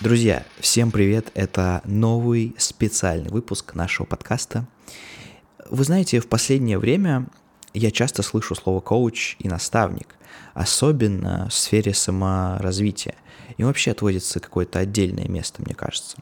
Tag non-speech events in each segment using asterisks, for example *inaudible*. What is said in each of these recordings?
Друзья, всем привет! Это новый специальный выпуск нашего подкаста. Вы знаете, в последнее время я часто слышу слово коуч и наставник, особенно в сфере саморазвития. Им вообще отводится какое-то отдельное место, мне кажется.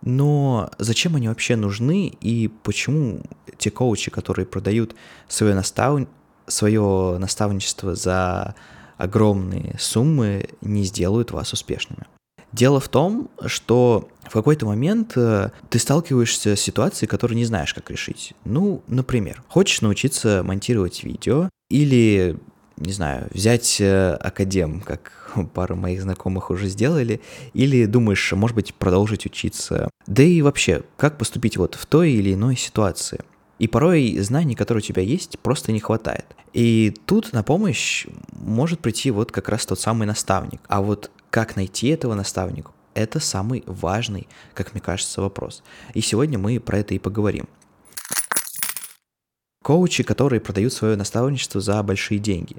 Но зачем они вообще нужны и почему те коучи, которые продают свое, настав... свое наставничество за огромные суммы, не сделают вас успешными? Дело в том, что в какой-то момент э, ты сталкиваешься с ситуацией, которую не знаешь, как решить. Ну, например, хочешь научиться монтировать видео или, не знаю, взять э, академ, как *laughs* пару моих знакомых уже сделали, или думаешь, может быть, продолжить учиться. Да и вообще, как поступить вот в той или иной ситуации. И порой знаний, которые у тебя есть, просто не хватает. И тут на помощь может прийти вот как раз тот самый наставник. А вот как найти этого наставника? Это самый важный, как мне кажется, вопрос. И сегодня мы про это и поговорим. Коучи, которые продают свое наставничество за большие деньги.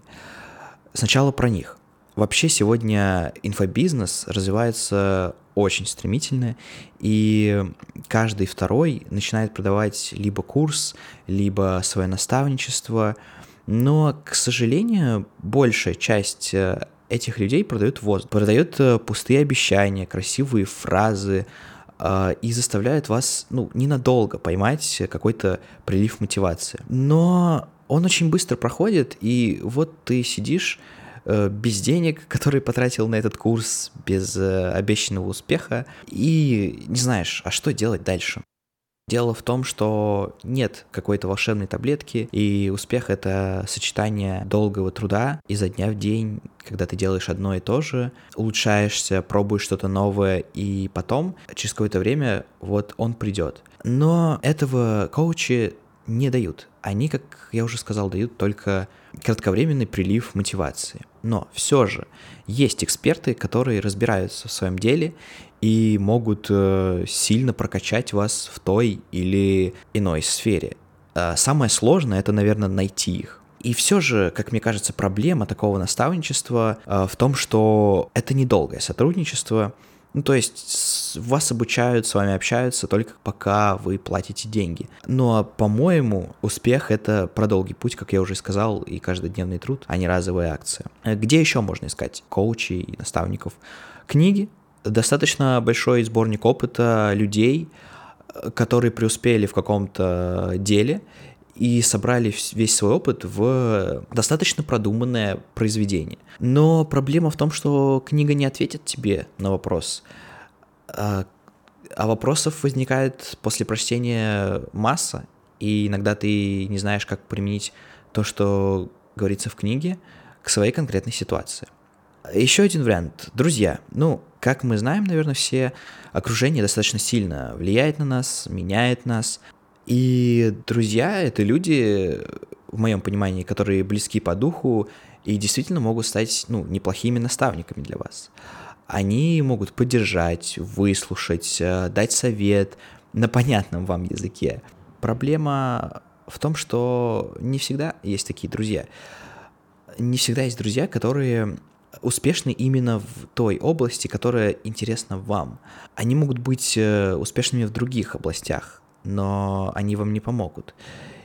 Сначала про них. Вообще сегодня инфобизнес развивается очень стремительно, и каждый второй начинает продавать либо курс, либо свое наставничество, но, к сожалению, большая часть э, этих людей продают воздух, продают э, пустые обещания, красивые фразы э, и заставляют вас, ну, ненадолго поймать какой-то прилив мотивации. Но он очень быстро проходит, и вот ты сидишь э, без денег, *laughs* которые потратил на этот курс, без обещанного успеха, и не знаешь, а что делать дальше. Дело в том, что нет какой-то волшебной таблетки, и успех — это сочетание долгого труда изо дня в день, когда ты делаешь одно и то же, улучшаешься, пробуешь что-то новое, и потом, через какое-то время, вот он придет. Но этого коучи не дают. Они, как я уже сказал, дают только кратковременный прилив мотивации. Но все же есть эксперты, которые разбираются в своем деле и могут э, сильно прокачать вас в той или иной сфере. Э, самое сложное это, наверное, найти их. И все же, как мне кажется, проблема такого наставничества э, в том, что это недолгое сотрудничество. Ну, то есть вас обучают, с вами общаются только пока вы платите деньги. Но, по-моему, успех — это продолгий путь, как я уже сказал, и каждодневный труд, а не разовая акция. Где еще можно искать коучей и наставников? Книги, достаточно большой сборник опыта людей, которые преуспели в каком-то деле и собрали весь свой опыт в достаточно продуманное произведение. Но проблема в том, что книга не ответит тебе на вопрос, а, а вопросов возникает после прочтения масса, и иногда ты не знаешь, как применить то, что говорится в книге, к своей конкретной ситуации. Еще один вариант. Друзья. Ну, как мы знаем, наверное, все, окружение достаточно сильно влияет на нас, меняет нас. И друзья — это люди, в моем понимании, которые близки по духу и действительно могут стать, ну, неплохими наставниками для вас. Они могут поддержать, выслушать, э, дать совет на понятном вам языке. Проблема в том, что не всегда есть такие друзья. Не всегда есть друзья, которые успешны именно в той области, которая интересна вам. Они могут быть э, успешными в других областях, но они вам не помогут.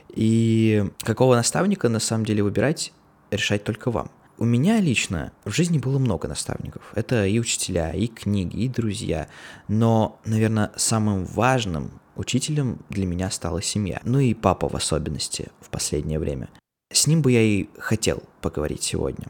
И какого наставника на самом деле выбирать, решать только вам. У меня лично в жизни было много наставников. Это и учителя, и книги, и друзья. Но, наверное, самым важным учителем для меня стала семья. Ну и папа в особенности в последнее время. С ним бы я и хотел поговорить сегодня.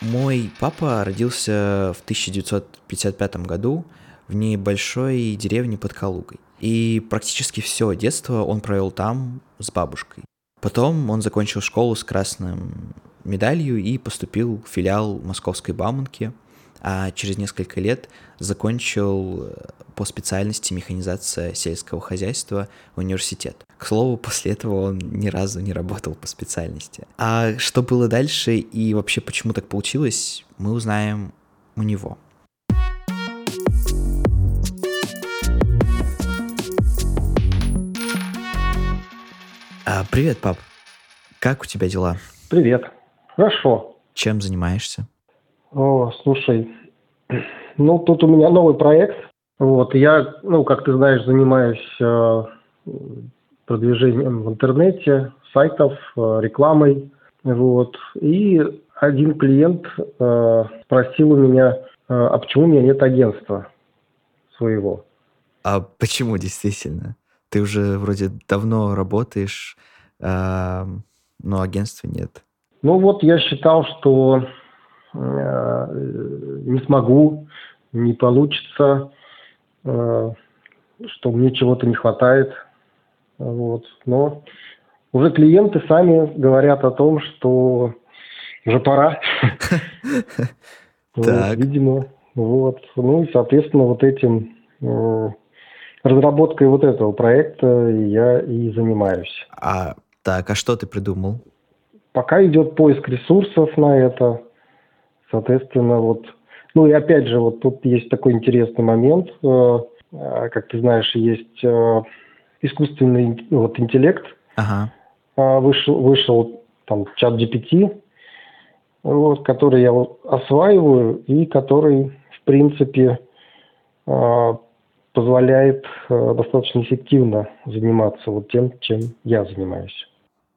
Мой папа родился в 1955 году в небольшой деревне под Калугой. И практически все детство он провел там с бабушкой. Потом он закончил школу с красным медалью и поступил в филиал Московской Бауманки – а через несколько лет закончил э, по специальности механизация сельского хозяйства университет. К слову, после этого он ни разу не работал по специальности. А что было дальше и вообще почему так получилось, мы узнаем у него. А, привет, пап. Как у тебя дела? Привет. Хорошо. Чем занимаешься? О, слушай, ну тут у меня новый проект. Вот, я, ну, как ты знаешь, занимаюсь э, продвижением в интернете, сайтов, э, рекламой. Вот. И один клиент э, спросил у меня, э, а почему у меня нет агентства своего. А почему действительно? Ты уже вроде давно работаешь, э, но агентства нет. Ну вот я считал, что не смогу, не получится, э, что мне чего-то не хватает. Вот. Но уже клиенты сами говорят о том, что уже пора. *laughs* Видимо, вот. Ну и, соответственно, вот этим э, разработкой вот этого проекта я и занимаюсь. А так, а что ты придумал? Пока идет поиск ресурсов на это. Соответственно, вот. Ну и опять же, вот тут есть такой интересный момент. Э, э, как ты знаешь, есть искусственный вот, интеллект. Ага. Вышел, вышел там чат GPT, вот, который я осваиваю и который, в принципе, а, позволяет а, достаточно эффективно заниматься вот тем, чем я занимаюсь.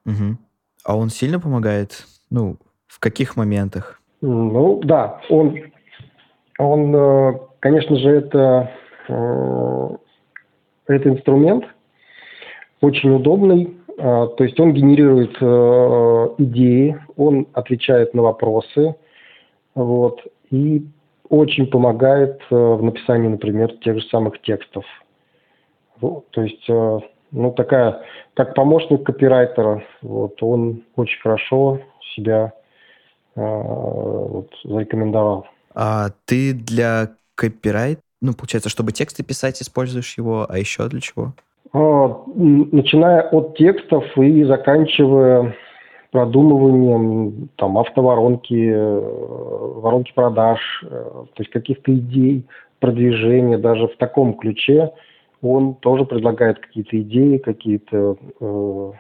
Угу. А он сильно помогает? Ну, в каких моментах? Ну, да, он, он а, конечно же, это, это инструмент очень удобный, а, то есть он генерирует э, идеи, он отвечает на вопросы, вот, и очень помогает э, в написании, например, тех же самых текстов. То есть, э, ну, такая, как помощник копирайтера, вот, он очень хорошо себя вот, зарекомендовал. А ты для копирайт, ну, получается, чтобы тексты писать, используешь его, а еще для чего? А, начиная от текстов и заканчивая продумыванием там автоворонки, э, воронки продаж, э, то есть каких-то идей продвижения, даже в таком ключе он тоже предлагает какие-то идеи, какие-то... Э,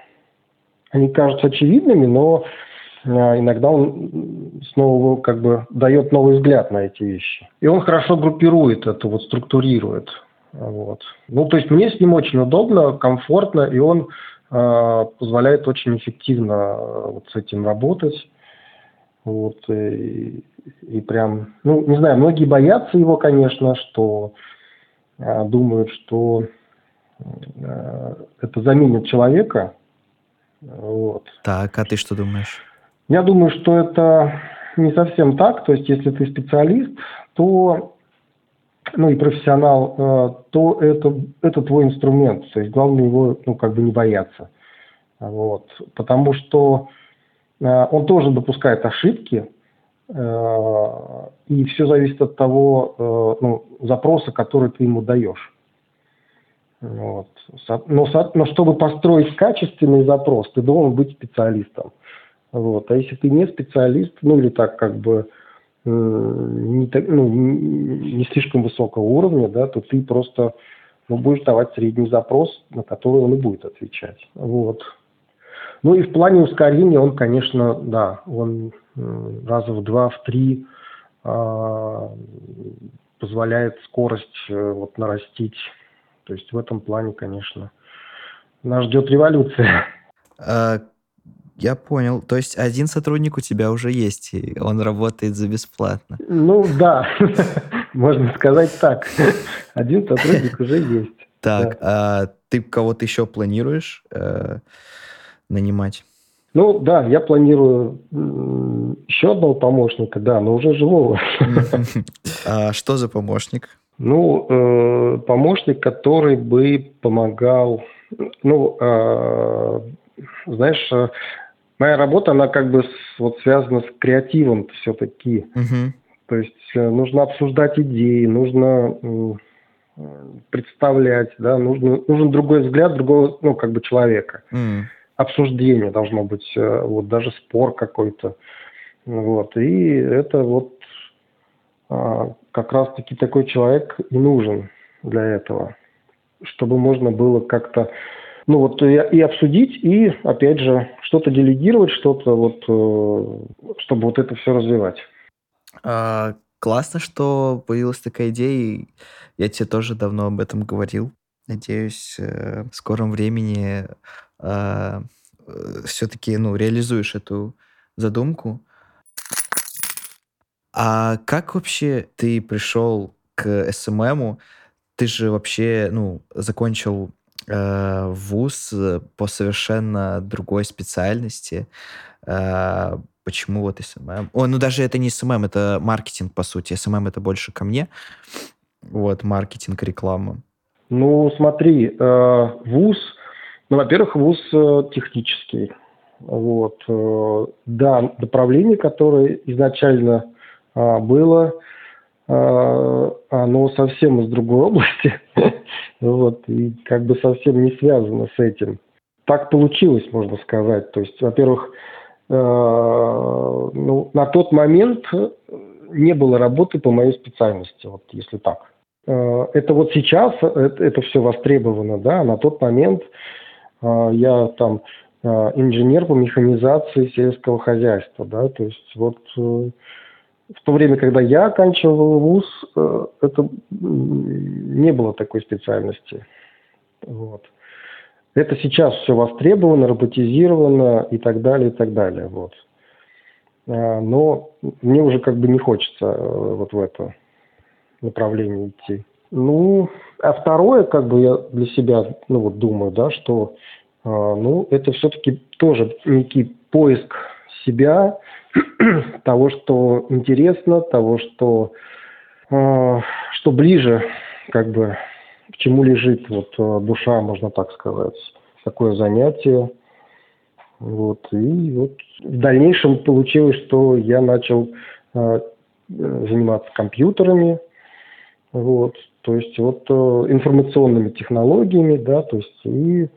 они кажутся очевидными, но э, иногда он снова как бы дает новый взгляд на эти вещи. И он хорошо группирует это, вот структурирует. Вот. Ну, то есть мне с ним очень удобно, комфортно, и он э, позволяет очень эффективно э, вот с этим работать. Вот, и, и прям, ну, не знаю, многие боятся его, конечно, что э, думают, что э, это заменит человека. Вот. Так, а ты что думаешь? Я думаю, что это не совсем так. То есть, если ты специалист, то ну и профессионал, э, то это, это твой инструмент. То есть главное его, ну, как бы не бояться. Вот. Потому что э, он тоже допускает ошибки, э, и все зависит от того ну, запроса, который ты ему даешь. Вот. Но, но чтобы построить качественный запрос, ты должен быть специалистом. Вот. А если ты не специалист, ну или так как бы не, ну, не слишком высокого уровня, да, то ты просто ну, будешь давать средний запрос, на который он и будет отвечать. Вот. Ну и в плане ускорения он, конечно, да, он раза в два, в три э, позволяет скорость э, вот нарастить. То есть в этом плане, конечно, нас ждет революция. А я понял. То есть один сотрудник у тебя уже есть, и он работает за бесплатно. Ну да, *laughs* можно сказать так. Один сотрудник уже есть. Так, а ты кого-то еще планируешь э, нанимать? Ну да, я планирую еще одного помощника, да, но уже живого. *laughs* А что за помощник? Ну, э, помощник, который бы помогал, ну, э, знаешь, моя работа, она как бы с, вот связана с креативом все-таки. Угу. То есть э, нужно обсуждать идеи, нужно представлять, да, нужно, нужен другой взгляд другого, ну, как бы человека. Mm. Обсуждение должно быть, э, вот даже спор какой-то. Вот. И это вот а, как раз-таки такой человек и нужен для этого, чтобы можно было как-то ну вот и, и обсудить, и опять же что-то делегировать, что-то вот, э, чтобы вот это все развивать. А, классно, что появилась такая идея. Я тебе тоже давно об этом говорил. Надеюсь, э, в скором времени а, э, все-таки ну, реализуешь эту задумку. А как вообще ты пришел к СММу? Ты же вообще, ну, закончил э, вуз по совершенно другой специальности. Э, почему вот SMM? О, ну даже это не SMM, это маркетинг, по сути. SMM это больше ко мне. Вот, маркетинг, реклама. Ну, смотри, э, вуз, ну, во-первых, вуз э, технический. Вот, э, да, направление, которое изначально э, было, э, оно совсем из другой области, *laughs* вот, и как бы совсем не связано с этим. Так получилось, можно сказать. То есть, во-первых, э, ну, на тот момент не было работы по моей специальности, вот если так. Э, это вот сейчас это, это все востребовано, да, на тот момент э, я там э, инженер по механизации сельского хозяйства, да, то есть вот в то время, когда я оканчивал вуз, это не было такой специальности. Вот. Это сейчас все востребовано, роботизировано и так далее, и так далее. Вот. Но мне уже как бы не хочется вот в это направлении идти. Ну, а второе, как бы я для себя, ну вот думаю, да, что, э, ну, это все-таки тоже некий поиск себя, *clears throat* того, что интересно, того, что, э, что ближе, как бы, к чему лежит вот э, душа, можно так сказать, такое занятие. Вот, и вот в дальнейшем получилось, что я начал э, заниматься компьютерами, вот, то есть вот э, информационными технологиями, да, то есть и,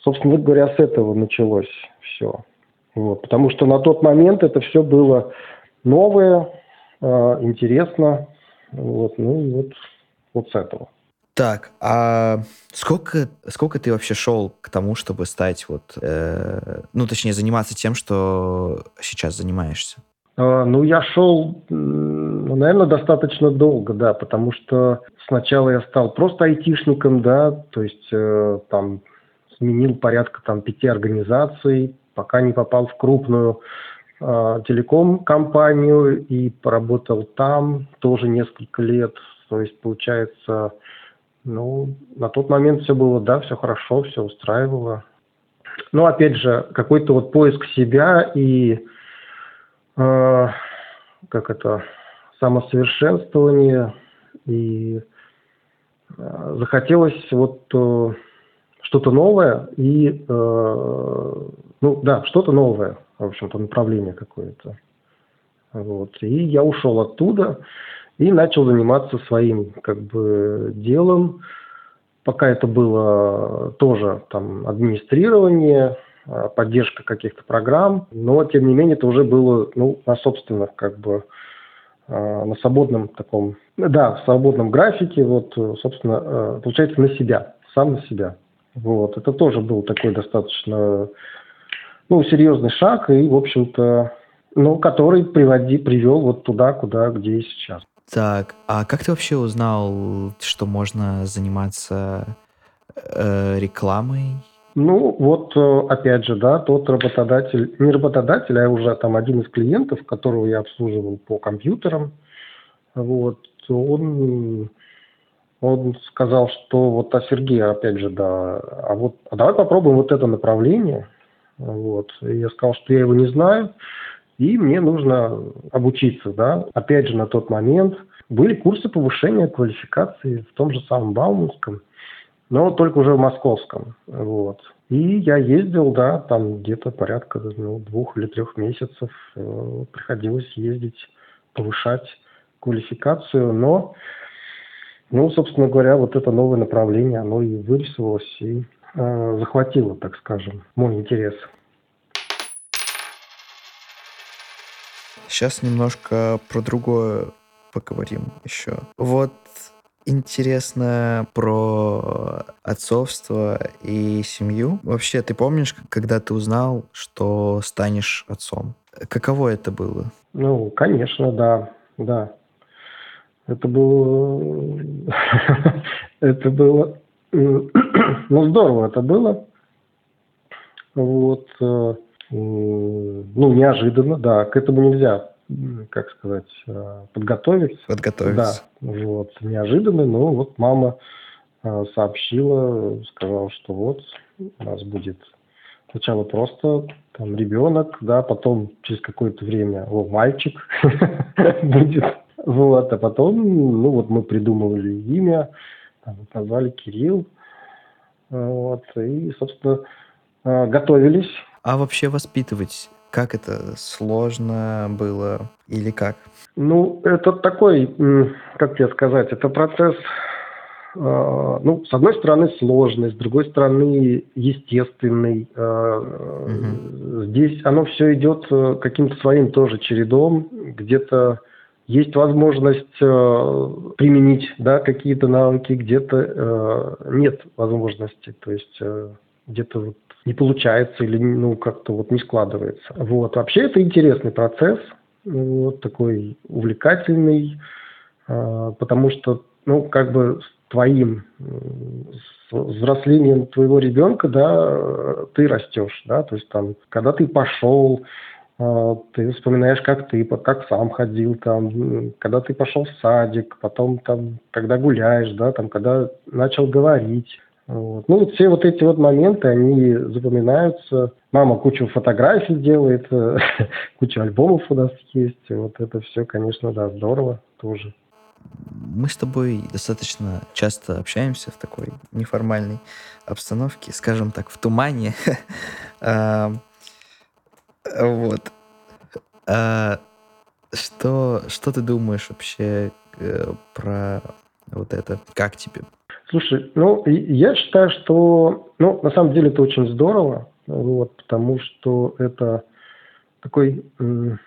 собственно говоря, с этого началось все. Вот, потому что на тот момент это все было новое, э, интересно, вот, ну и вот, вот с этого. Так, а сколько, сколько ты вообще шел к тому, чтобы стать вот, э, ну, точнее, заниматься тем, что сейчас занимаешься? А, ну, я шел, ну, наверное, достаточно долго, да, потому что сначала я стал просто айтишником, да, то есть э, там сменил порядка там пяти организаций, пока не попал в крупную э, телеком-компанию и поработал там тоже несколько лет. То есть, получается, ну, на тот момент все было, да, все хорошо, все устраивало. Но, опять же, какой-то вот поиск себя и а, как это, самосовершенствование, и а, захотелось вот э, что-то новое и, э, ну да, что-то новое, в общем-то, направление какое-то. Вот. И я ушел оттуда и начал заниматься своим как бы делом. Пока это было тоже там администрирование, Э, поддержка каких-то программ, но тем не менее это уже было ну, на собственных как бы э, на свободном таком, да, в свободном графике, вот, собственно, э, получается на себя, сам на себя. Вот, это тоже был такой достаточно, ну, серьезный шаг и, в общем-то, ну, который приводи, привел вот туда, куда, где и сейчас. Так, а как ты вообще узнал, что можно заниматься э, рекламой ну, вот э, опять же, да, тот работодатель, не работодатель, а уже там один из клиентов, которого я обслуживал по компьютерам, вот, он, он сказал, что вот, а Сергей, опять же, да, а вот, а давай попробуем вот это направление, вот, и я сказал, что я его не знаю, и мне нужно обучиться, да, опять же, на тот момент были курсы повышения квалификации в том же самом Бауманском, но только уже в московском. Вот. И я ездил, да, там где-то порядка ну, двух или трех месяцев э, приходилось ездить, повышать квалификацию, но, ну, собственно говоря, вот это новое направление, оно и вырисовалось, и э, захватило, так скажем, мой интерес. Сейчас немножко про другое поговорим еще. Вот интересно про отцовство и семью. Вообще, ты помнишь, когда ты узнал, что станешь отцом? Каково это было? Ну, конечно, да. да. Это было... это было... *clears throat* ну, здорово это было. Вот. Э, ну, неожиданно, да. К этому нельзя, как сказать, э, подготовиться. Подготовиться. Да. Вот. Неожиданно, но вот мама э, сообщила, сказала, что вот у нас будет сначала просто там ребенок, да, потом через какое-то время о, мальчик *laughs* будет. Вот, а потом, ну вот мы придумывали имя, там, назвали Кирилл, вот, и, собственно, а, готовились. А вообще воспитывать, как это сложно было или как? Ну, это такой, как тебе сказать, это процесс а, ну, с одной стороны, сложный, с другой стороны, естественный. Угу. Здесь оно все идет э, каким-то своим тоже чередом. Где-то есть возможность э, применить да, какие-то навыки, где-то нет возможности. То есть где-то вот не получается или ну, как-то вот не складывается. Вот. Вообще это интересный процесс, вот такой увлекательный, потому что ну, как бы твоим с взрослением твоего ребенка, да, ты растешь, да, то есть там, когда ты пошел, ты вспоминаешь, как ты, как сам ходил там, когда ты пошел в садик, потом там, когда гуляешь, да, там, когда начал говорить. Вот. Ну, все вот эти вот моменты, они запоминаются. Мама кучу фотографий делает, *laughs* куча альбомов у нас есть. Вот это все, конечно, да, здорово тоже мы с тобой достаточно часто общаемся в такой неформальной обстановке, скажем так, в тумане. *laughs* Вот. А, что, что ты думаешь вообще э, про вот это? Как тебе? Слушай, ну, я считаю, что, ну, на самом деле это очень здорово, вот, потому что это такой, мы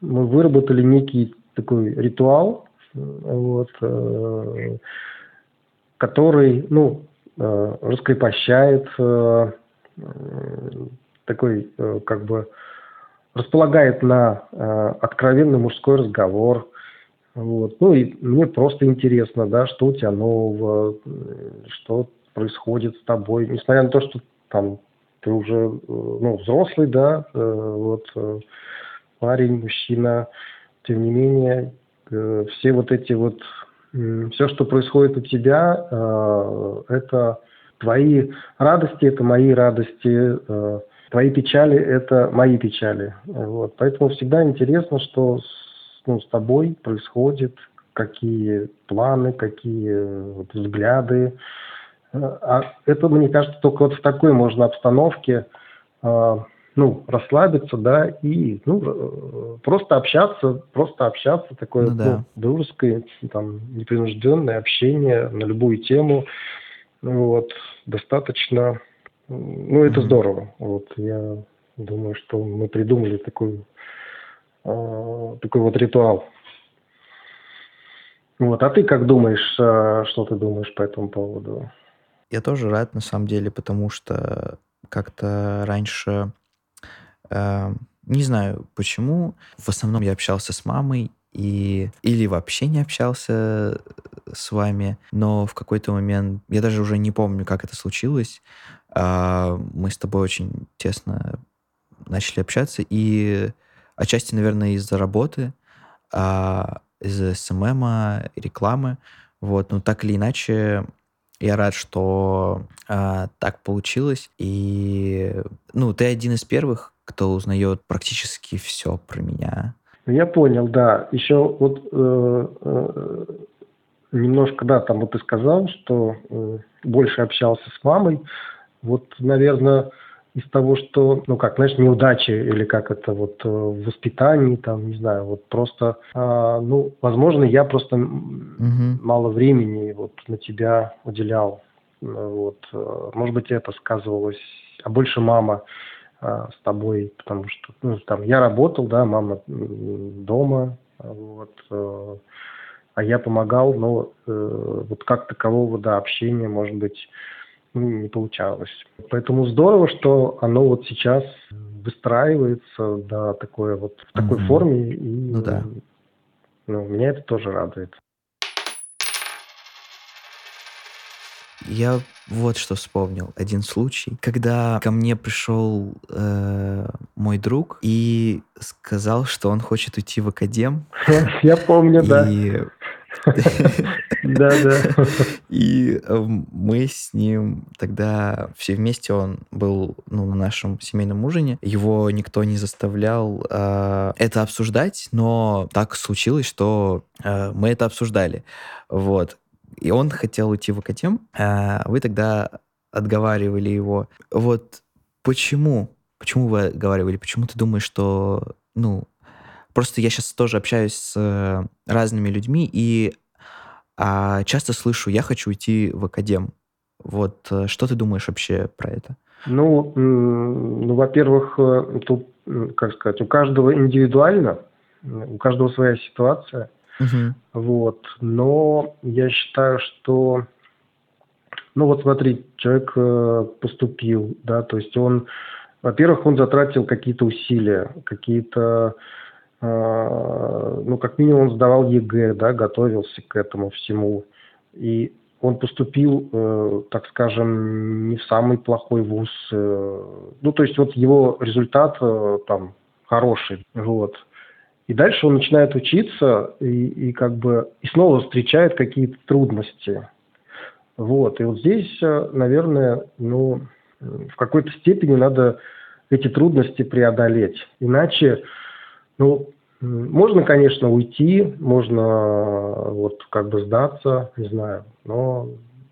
выработали некий такой ритуал, вот, э, который, ну, э, раскрепощает, э, такой, как бы, располагает на откровенный мужской разговор. Вот. Ну и мне просто интересно, да, что у тебя нового, что происходит с тобой, несмотря на то, что там ты уже ну, взрослый, да, вот парень, мужчина, тем не менее, Э, все вот эти вот, все, что происходит у тебя, э, это твои радости, это мои радости, э, твои печали, это мои печали. Вот. Поэтому всегда интересно, что с, ну, с тобой происходит, какие планы, какие вот, взгляды. А это, мне кажется, только вот в такой можно обстановке ну, расслабиться, да, и, ну, э, просто общаться, просто общаться, такое ну, да. ну, дружеское, там, непринужденное общение на любую тему, вот, достаточно, ну, это здорово, вот, я думаю, что мы придумали такой, э, такой вот ритуал. Вот, а ты как думаешь, э, что ты думаешь по этому поводу? Я тоже рад, на самом деле, потому что как-то раньше Эм, не знаю почему. В основном я общался с мамой и или вообще не общался э, с вами, но в какой-то момент, я даже уже не помню, как это случилось, а, мы с тобой очень тесно начали общаться, и отчасти, наверное, из-за работы, а, из-за SMM, рекламы, вот, но так или иначе, я рад, что а, так получилось. И, ну, ты один из первых, кто узнает практически все про меня. Я понял, да. Еще вот э, э, немножко, да, там вот ты сказал, что э, больше общался с мамой. Вот, наверное, из того, что, ну как, знаешь, неудачи или как это вот э, в воспитании, там, не знаю, вот просто, э, ну, возможно, я просто угу. мало времени вот на тебя уделял. Вот, э, может быть, это сказывалось, а больше мама а, с тобой, потому что ну, там я работал, да, мама дома, вот, э, а я помогал, но э, вот как такового, да, общения, может быть, не получалось. Поэтому здорово, что оно вот сейчас выстраивается, да, такое вот в такой mm-hmm. форме и ну, да. ну, меня это тоже радует. Я вот что вспомнил. Один случай, когда ко мне пришел э, мой друг и сказал, что он хочет уйти в академ. *laughs* Я помню, да. *laughs* Да, да. И э, мы с ним тогда все вместе, он был ну, на нашем семейном ужине. Его никто не заставлял э, это обсуждать, но так случилось, что э, мы это обсуждали. Вот. И он хотел уйти в академ, а вы тогда отговаривали его. Вот почему? Почему вы отговаривали? Почему ты думаешь, что, ну, просто я сейчас тоже общаюсь с э, разными людьми и а, часто слышу, я хочу уйти в академ. Вот э, что ты думаешь вообще про это? Ну, ну во-первых, э, тут, как сказать, у каждого индивидуально, у каждого своя ситуация – Угу. Вот. Но я считаю, что, ну вот смотри, человек э, поступил, да, то есть он, во-первых, он затратил какие-то усилия, какие-то, э, ну как минимум он сдавал ЕГЭ, да, готовился к этому всему, и он поступил, э, так скажем, не в самый плохой вуз. Э, ну, то есть вот его результат э, там хороший, вот. И дальше он начинает учиться и, и как бы и снова встречает какие-то трудности. Вот. И вот здесь, наверное, ну, в какой-то степени надо эти трудности преодолеть. Иначе, ну, можно, конечно, уйти, можно вот как бы сдаться, не знаю, но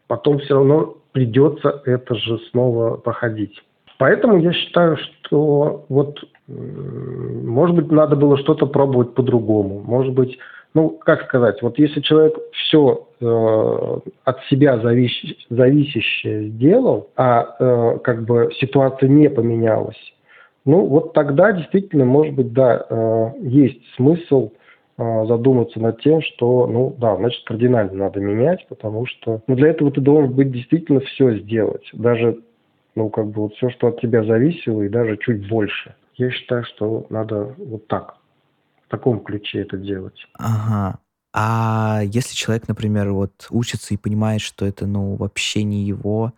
потом все равно придется это же снова проходить. Поэтому я считаю, что вот может быть, надо было что-то пробовать по-другому. Может быть, ну, как сказать, вот если человек все э, от себя завис, зависящее сделал, а э, как бы ситуация не поменялась, ну, вот тогда действительно, может быть, да, э, есть смысл э, задуматься над тем, что, ну, да, значит, кардинально надо менять, потому что, ну, для этого ты должен быть действительно все сделать, даже, ну, как бы вот все, что от тебя зависело, и даже чуть больше я считаю, что надо вот так, в таком ключе это делать. Ага. А если человек, например, вот учится и понимает, что это, ну, вообще не его,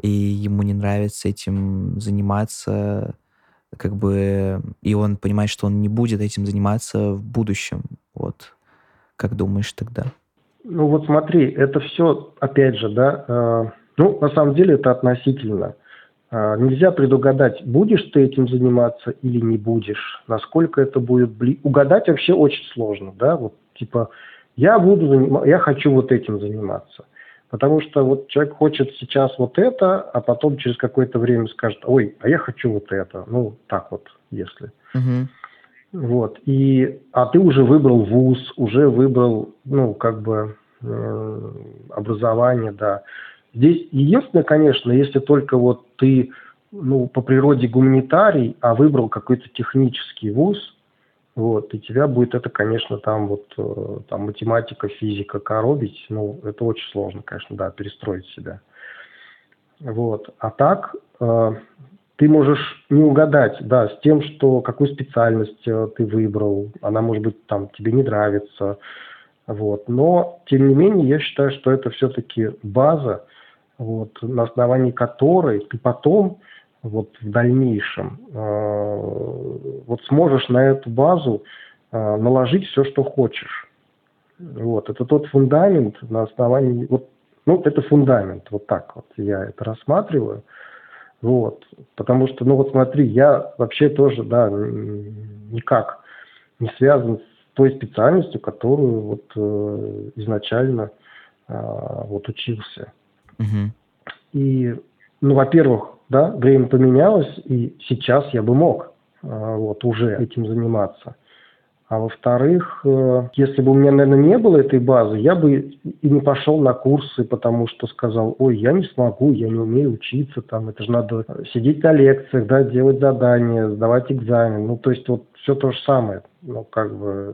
и ему не нравится этим заниматься, как бы, и он понимает, что он не будет этим заниматься в будущем, вот, как думаешь тогда? Ну вот смотри, это все, опять же, да, э, ну, на самом деле это относительно. А, нельзя предугадать, будешь ты этим заниматься или не будешь, насколько это будет бли... Угадать вообще очень сложно, да, вот типа я буду заним... я хочу вот этим заниматься. Потому что вот человек хочет сейчас вот это, а потом через какое-то время скажет, ой, а я хочу вот это. Ну, так вот, если. Угу. Вот. И, а ты уже выбрал вуз, уже выбрал, ну, как бы, э, образование, да. Здесь единственное, конечно, если только вот ты ну, по природе гуманитарий, а выбрал какой-то технический вуз, вот, и тебя будет это, конечно, там вот э, там математика, физика коробить, ну, это очень сложно, конечно, да, перестроить себя. Вот. А так э, ты можешь не угадать, да, с тем, что какую специальность э, ты выбрал, она, может быть, там тебе не нравится, вот. Но, тем не менее, я считаю, что это все-таки база, вот, на основании которой ты потом вот в дальнейшем э, вот сможешь на эту базу э, наложить все, что хочешь. Вот, это тот фундамент на основании, вот, ну, это фундамент, вот так вот я это рассматриваю. Вот, потому что, ну вот смотри, я вообще тоже, да, никак не связан с той специальностью, которую вот э, изначально э, вот учился. Угу. И, ну, во-первых, да, время поменялось, и сейчас я бы мог а, вот уже этим заниматься. А во-вторых, э, если бы у меня, наверное, не было этой базы, я бы и не пошел на курсы, потому что сказал, ой, я не смогу, я не умею учиться, там, это же надо сидеть на лекциях, да, делать задания, сдавать экзамен. Ну, то есть вот все то же самое. Ну, как бы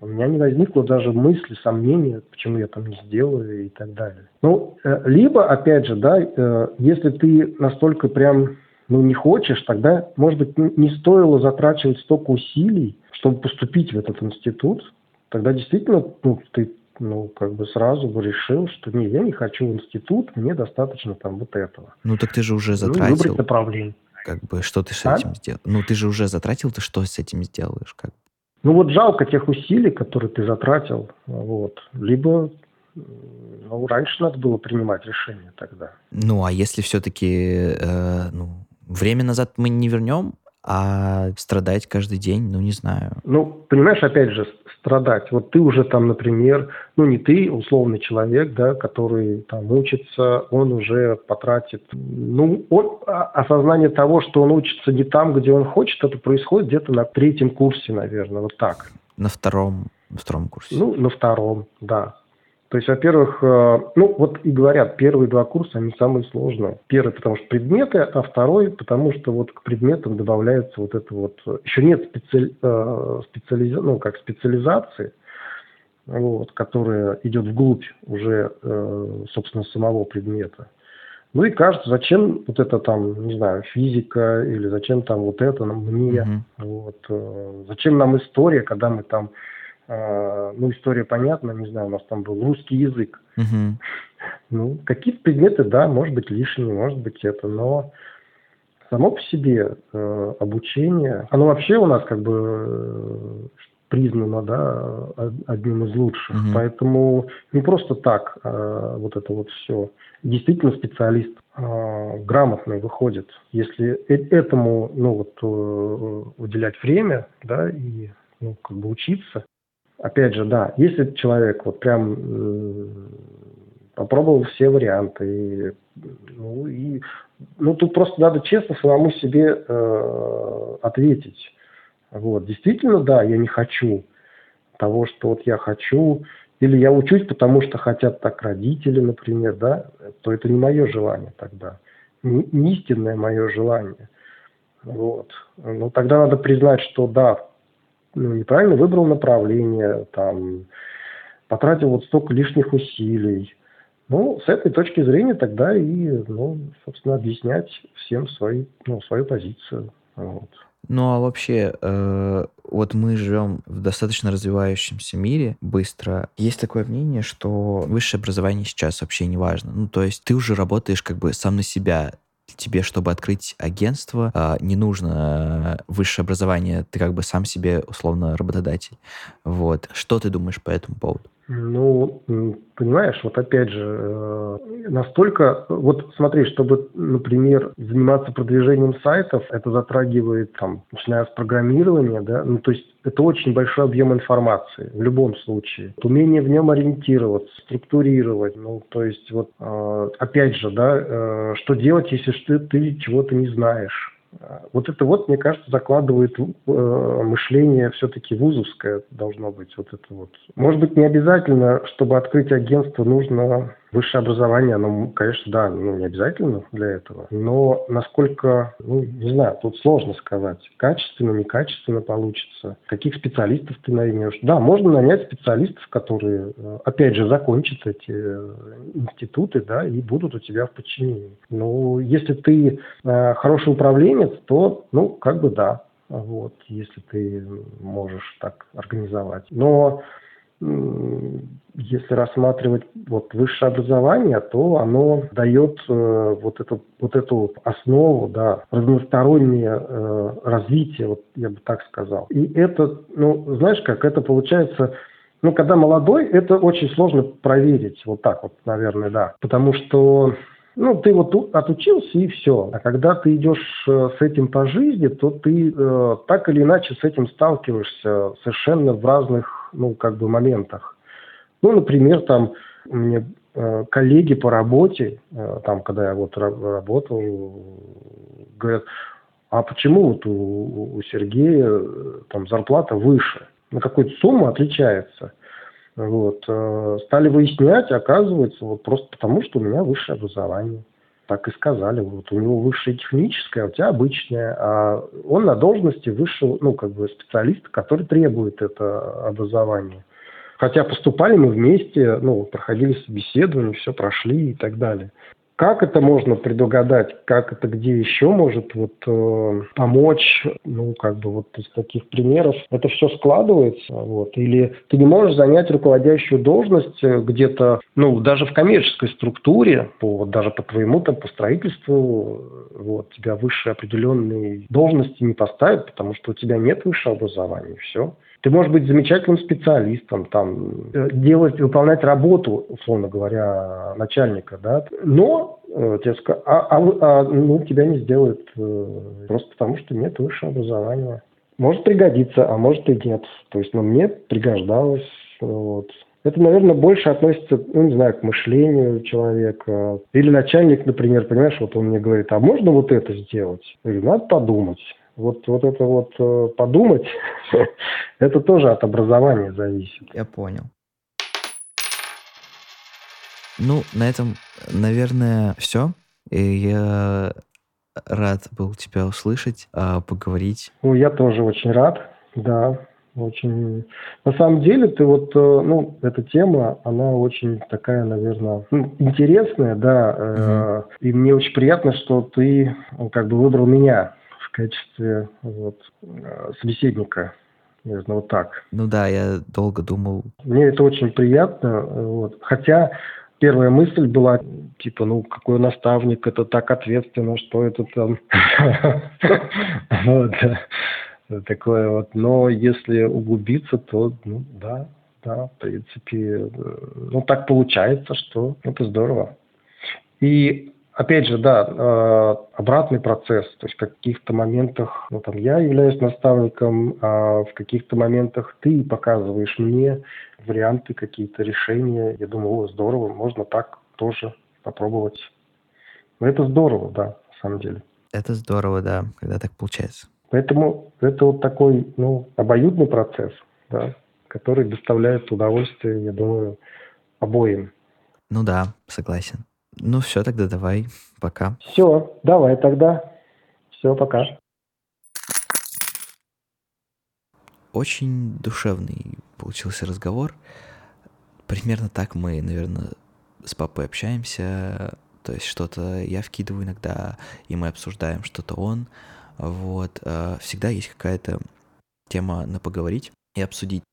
у меня не возникло даже мысли, сомнения, почему я там не сделаю и так далее. Ну, э, либо, опять же, да, э, если ты настолько прям ну, не хочешь, тогда, может быть, не стоило затрачивать столько усилий, чтобы поступить в этот институт, тогда действительно ну, ты ну, как бы сразу бы решил, что не, я не хочу в институт, мне достаточно там вот этого. Ну, так ты же уже затратил. Ну, выбрать направление. Как бы, что ты с а? этим сделал? Ну, ты же уже затратил, ты что с этим сделаешь? Как? Ну, вот жалко тех усилий, которые ты затратил, вот. Либо ну, раньше надо было принимать решение тогда. Ну, а если все-таки, э, ну, время назад мы не вернем, а страдать каждый день, ну, не знаю. Ну, понимаешь, опять же, страдать. Вот ты уже там, например, ну, не ты, условный человек, да, который там учится, он уже потратит, ну, он, а, осознание того, что он учится не там, где он хочет, это происходит где-то на третьем курсе, наверное, вот так. На втором, на втором курсе. Ну, на втором, да. То есть, во-первых, э, ну вот и говорят, первые два курса, они самые сложные. Первый, потому что предметы, а второй, потому что вот к предметам добавляется вот это вот... Еще нет специали, э, специализ... ну, как специализации, вот, которая идет вглубь уже, э, собственно, самого предмета. Ну и кажется, зачем вот это там, не знаю, физика или зачем там вот это мне, mm-hmm. вот, зачем нам история, когда мы там ну, история понятна, не знаю, у нас там был русский язык. Угу. Ну, какие-то предметы, да, может быть, лишние, может быть, это, но само по себе э, обучение, оно вообще у нас как бы э, признано, да, одним из лучших. Угу. Поэтому не просто так э, вот это вот все. Действительно специалист э, грамотный выходит, если э, этому, ну вот, э, уделять время, да, и ну, как бы учиться, опять же, да, если человек вот прям попробовал все варианты, и, ну, и, ну, тут просто надо честно самому себе э, ответить. Вот, действительно, да, я не хочу того, что вот я хочу, или я учусь, потому что хотят так родители, например, да, то это не мое желание тогда, не, не истинное мое желание. Вот. Ну, тогда надо признать, что да, ну, неправильно выбрал направление, там, потратил вот столько лишних усилий. Ну, с этой точки зрения тогда и, ну, собственно, объяснять всем свои, ну, свою позицию. Вот. Ну а вообще, э, вот мы живем в достаточно развивающемся мире быстро. Есть такое мнение, что высшее образование сейчас вообще не важно. Ну, то есть ты уже работаешь как бы сам на себя тебе, чтобы открыть агентство, а, не нужно высшее образование, ты как бы сам себе условно работодатель. Вот. Что ты думаешь по этому поводу? Ну, понимаешь, вот опять же, э, настолько, вот смотри, чтобы, например, заниматься продвижением сайтов, это затрагивает, там, начиная с программирования, да, ну, то есть это очень большой объем информации в любом случае. Умение в нем ориентироваться, структурировать, ну, то есть вот, э, опять же, да, э, что делать, если ты, ты чего-то не знаешь? Вот это вот, мне кажется, закладывает э, мышление все-таки вузовское должно быть. Вот это вот. Может быть, не обязательно, чтобы открыть агентство, нужно Высшее образование, оно, конечно, да, ну, не обязательно для этого, но насколько, ну, не знаю, тут сложно сказать, качественно, некачественно получится, каких специалистов ты наймешь. Да, можно нанять специалистов, которые, э, опять же, закончат эти э, институты, да, и будут у тебя в подчинении. Но если ты э, хороший управленец, то, ну, как бы да, вот, если ты можешь так организовать. Но если рассматривать вот высшее образование, то оно дает э, вот эту вот эту основу, да, разностороннее э, развитие, вот я бы так сказал. И это, ну, знаешь, как это получается, ну, когда молодой, это очень сложно проверить, вот так вот, наверное, да, потому что ну, ты вот отучился и все. А когда ты идешь э, с этим по жизни, то ты э, так или иначе с этим сталкиваешься совершенно в разных ну, как бы моментах. Ну, например, там меня э, коллеги по работе, э, там, когда я вот работал, говорят, а почему вот у, у Сергея э, там зарплата выше? На какую-то сумму отличается. Вот. Стали выяснять, оказывается, вот просто потому, что у меня высшее образование. Так и сказали, вот у него высшее техническое, а у тебя обычное, а он на должности высшего, ну, как бы специалиста, который требует это образование. Хотя поступали мы вместе, ну, проходили собеседование, все прошли и так далее. Как это можно предугадать, как это где еще может вот э, помочь, ну, как бы вот из таких примеров, это все складывается, вот, или ты не можешь занять руководящую должность э, где-то, ну, даже в коммерческой структуре, по, вот даже по твоему там, по строительству, вот, тебя выше определенной должности не поставят, потому что у тебя нет высшего образования, все. Ты можешь быть замечательным специалистом, там, э, делать, выполнять работу, условно говоря, начальника, да, но э, тебе а, а, а ну, тебя не сделают э, просто потому, что нет высшего образования. Может пригодиться, а может и нет. То есть, ну, мне пригождалось, вот. Это, наверное, больше относится, ну, не знаю, к мышлению человека. Или начальник, например, понимаешь, вот он мне говорит, а можно вот это сделать? Я говорю, надо подумать. Вот, вот это вот э, подумать, *laughs* это тоже от образования зависит. Я понял. Ну, на этом, наверное, все. И я рад был тебя услышать, а, поговорить. Ну, я тоже очень рад, да. Очень. На самом деле, ты вот, э, ну, эта тема, она очень такая, наверное, ну, интересная, да. Угу. И мне очень приятно, что ты как бы выбрал меня качестве вот, э, собеседника. Наверное, вот так. Ну да, я долго думал. Мне это очень приятно. Вот. Хотя первая мысль была, типа, ну, какой наставник, это так ответственно, что это там... *laughs* Такое вот. Но если углубиться, то, ну, да, да, в принципе, э, ну, так получается, что это здорово. И опять же, да, э, обратный процесс. То есть в каких-то моментах, ну, там, я являюсь наставником, а в каких-то моментах ты показываешь мне варианты, какие-то решения. Я думаю, о, здорово, можно так тоже попробовать. Но это здорово, да, на самом деле. Это здорово, да, когда так получается. Поэтому это вот такой, ну, обоюдный процесс, да, который доставляет удовольствие, я думаю, обоим. Ну да, согласен. Ну все, тогда давай, пока. Все, давай тогда. Все, пока. Очень душевный получился разговор. Примерно так мы, наверное, с папой общаемся. То есть что-то я вкидываю иногда, и мы обсуждаем что-то он. Вот. Э, всегда есть какая-то тема на поговорить и обсудить.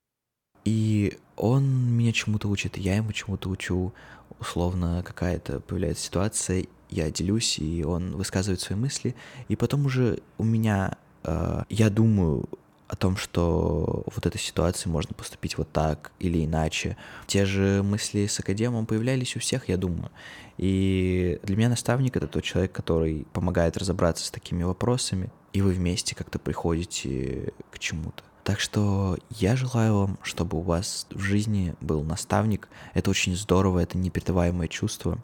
И он меня чему-то учит, я ему чему-то учу условно какая-то появляется ситуация, я делюсь, и он высказывает свои мысли, и потом уже у меня, э, я думаю о том, что вот этой ситуации можно поступить вот так или иначе. Те же мысли с академом появлялись у всех, я думаю. И для меня наставник — это тот человек, который помогает разобраться с такими вопросами, и вы вместе как-то приходите к чему-то. Так что я желаю вам, чтобы у вас в жизни был наставник. Это очень здорово, это непередаваемое чувство.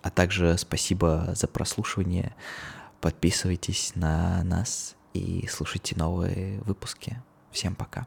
А также спасибо за прослушивание. Подписывайтесь на нас и слушайте новые выпуски. Всем пока.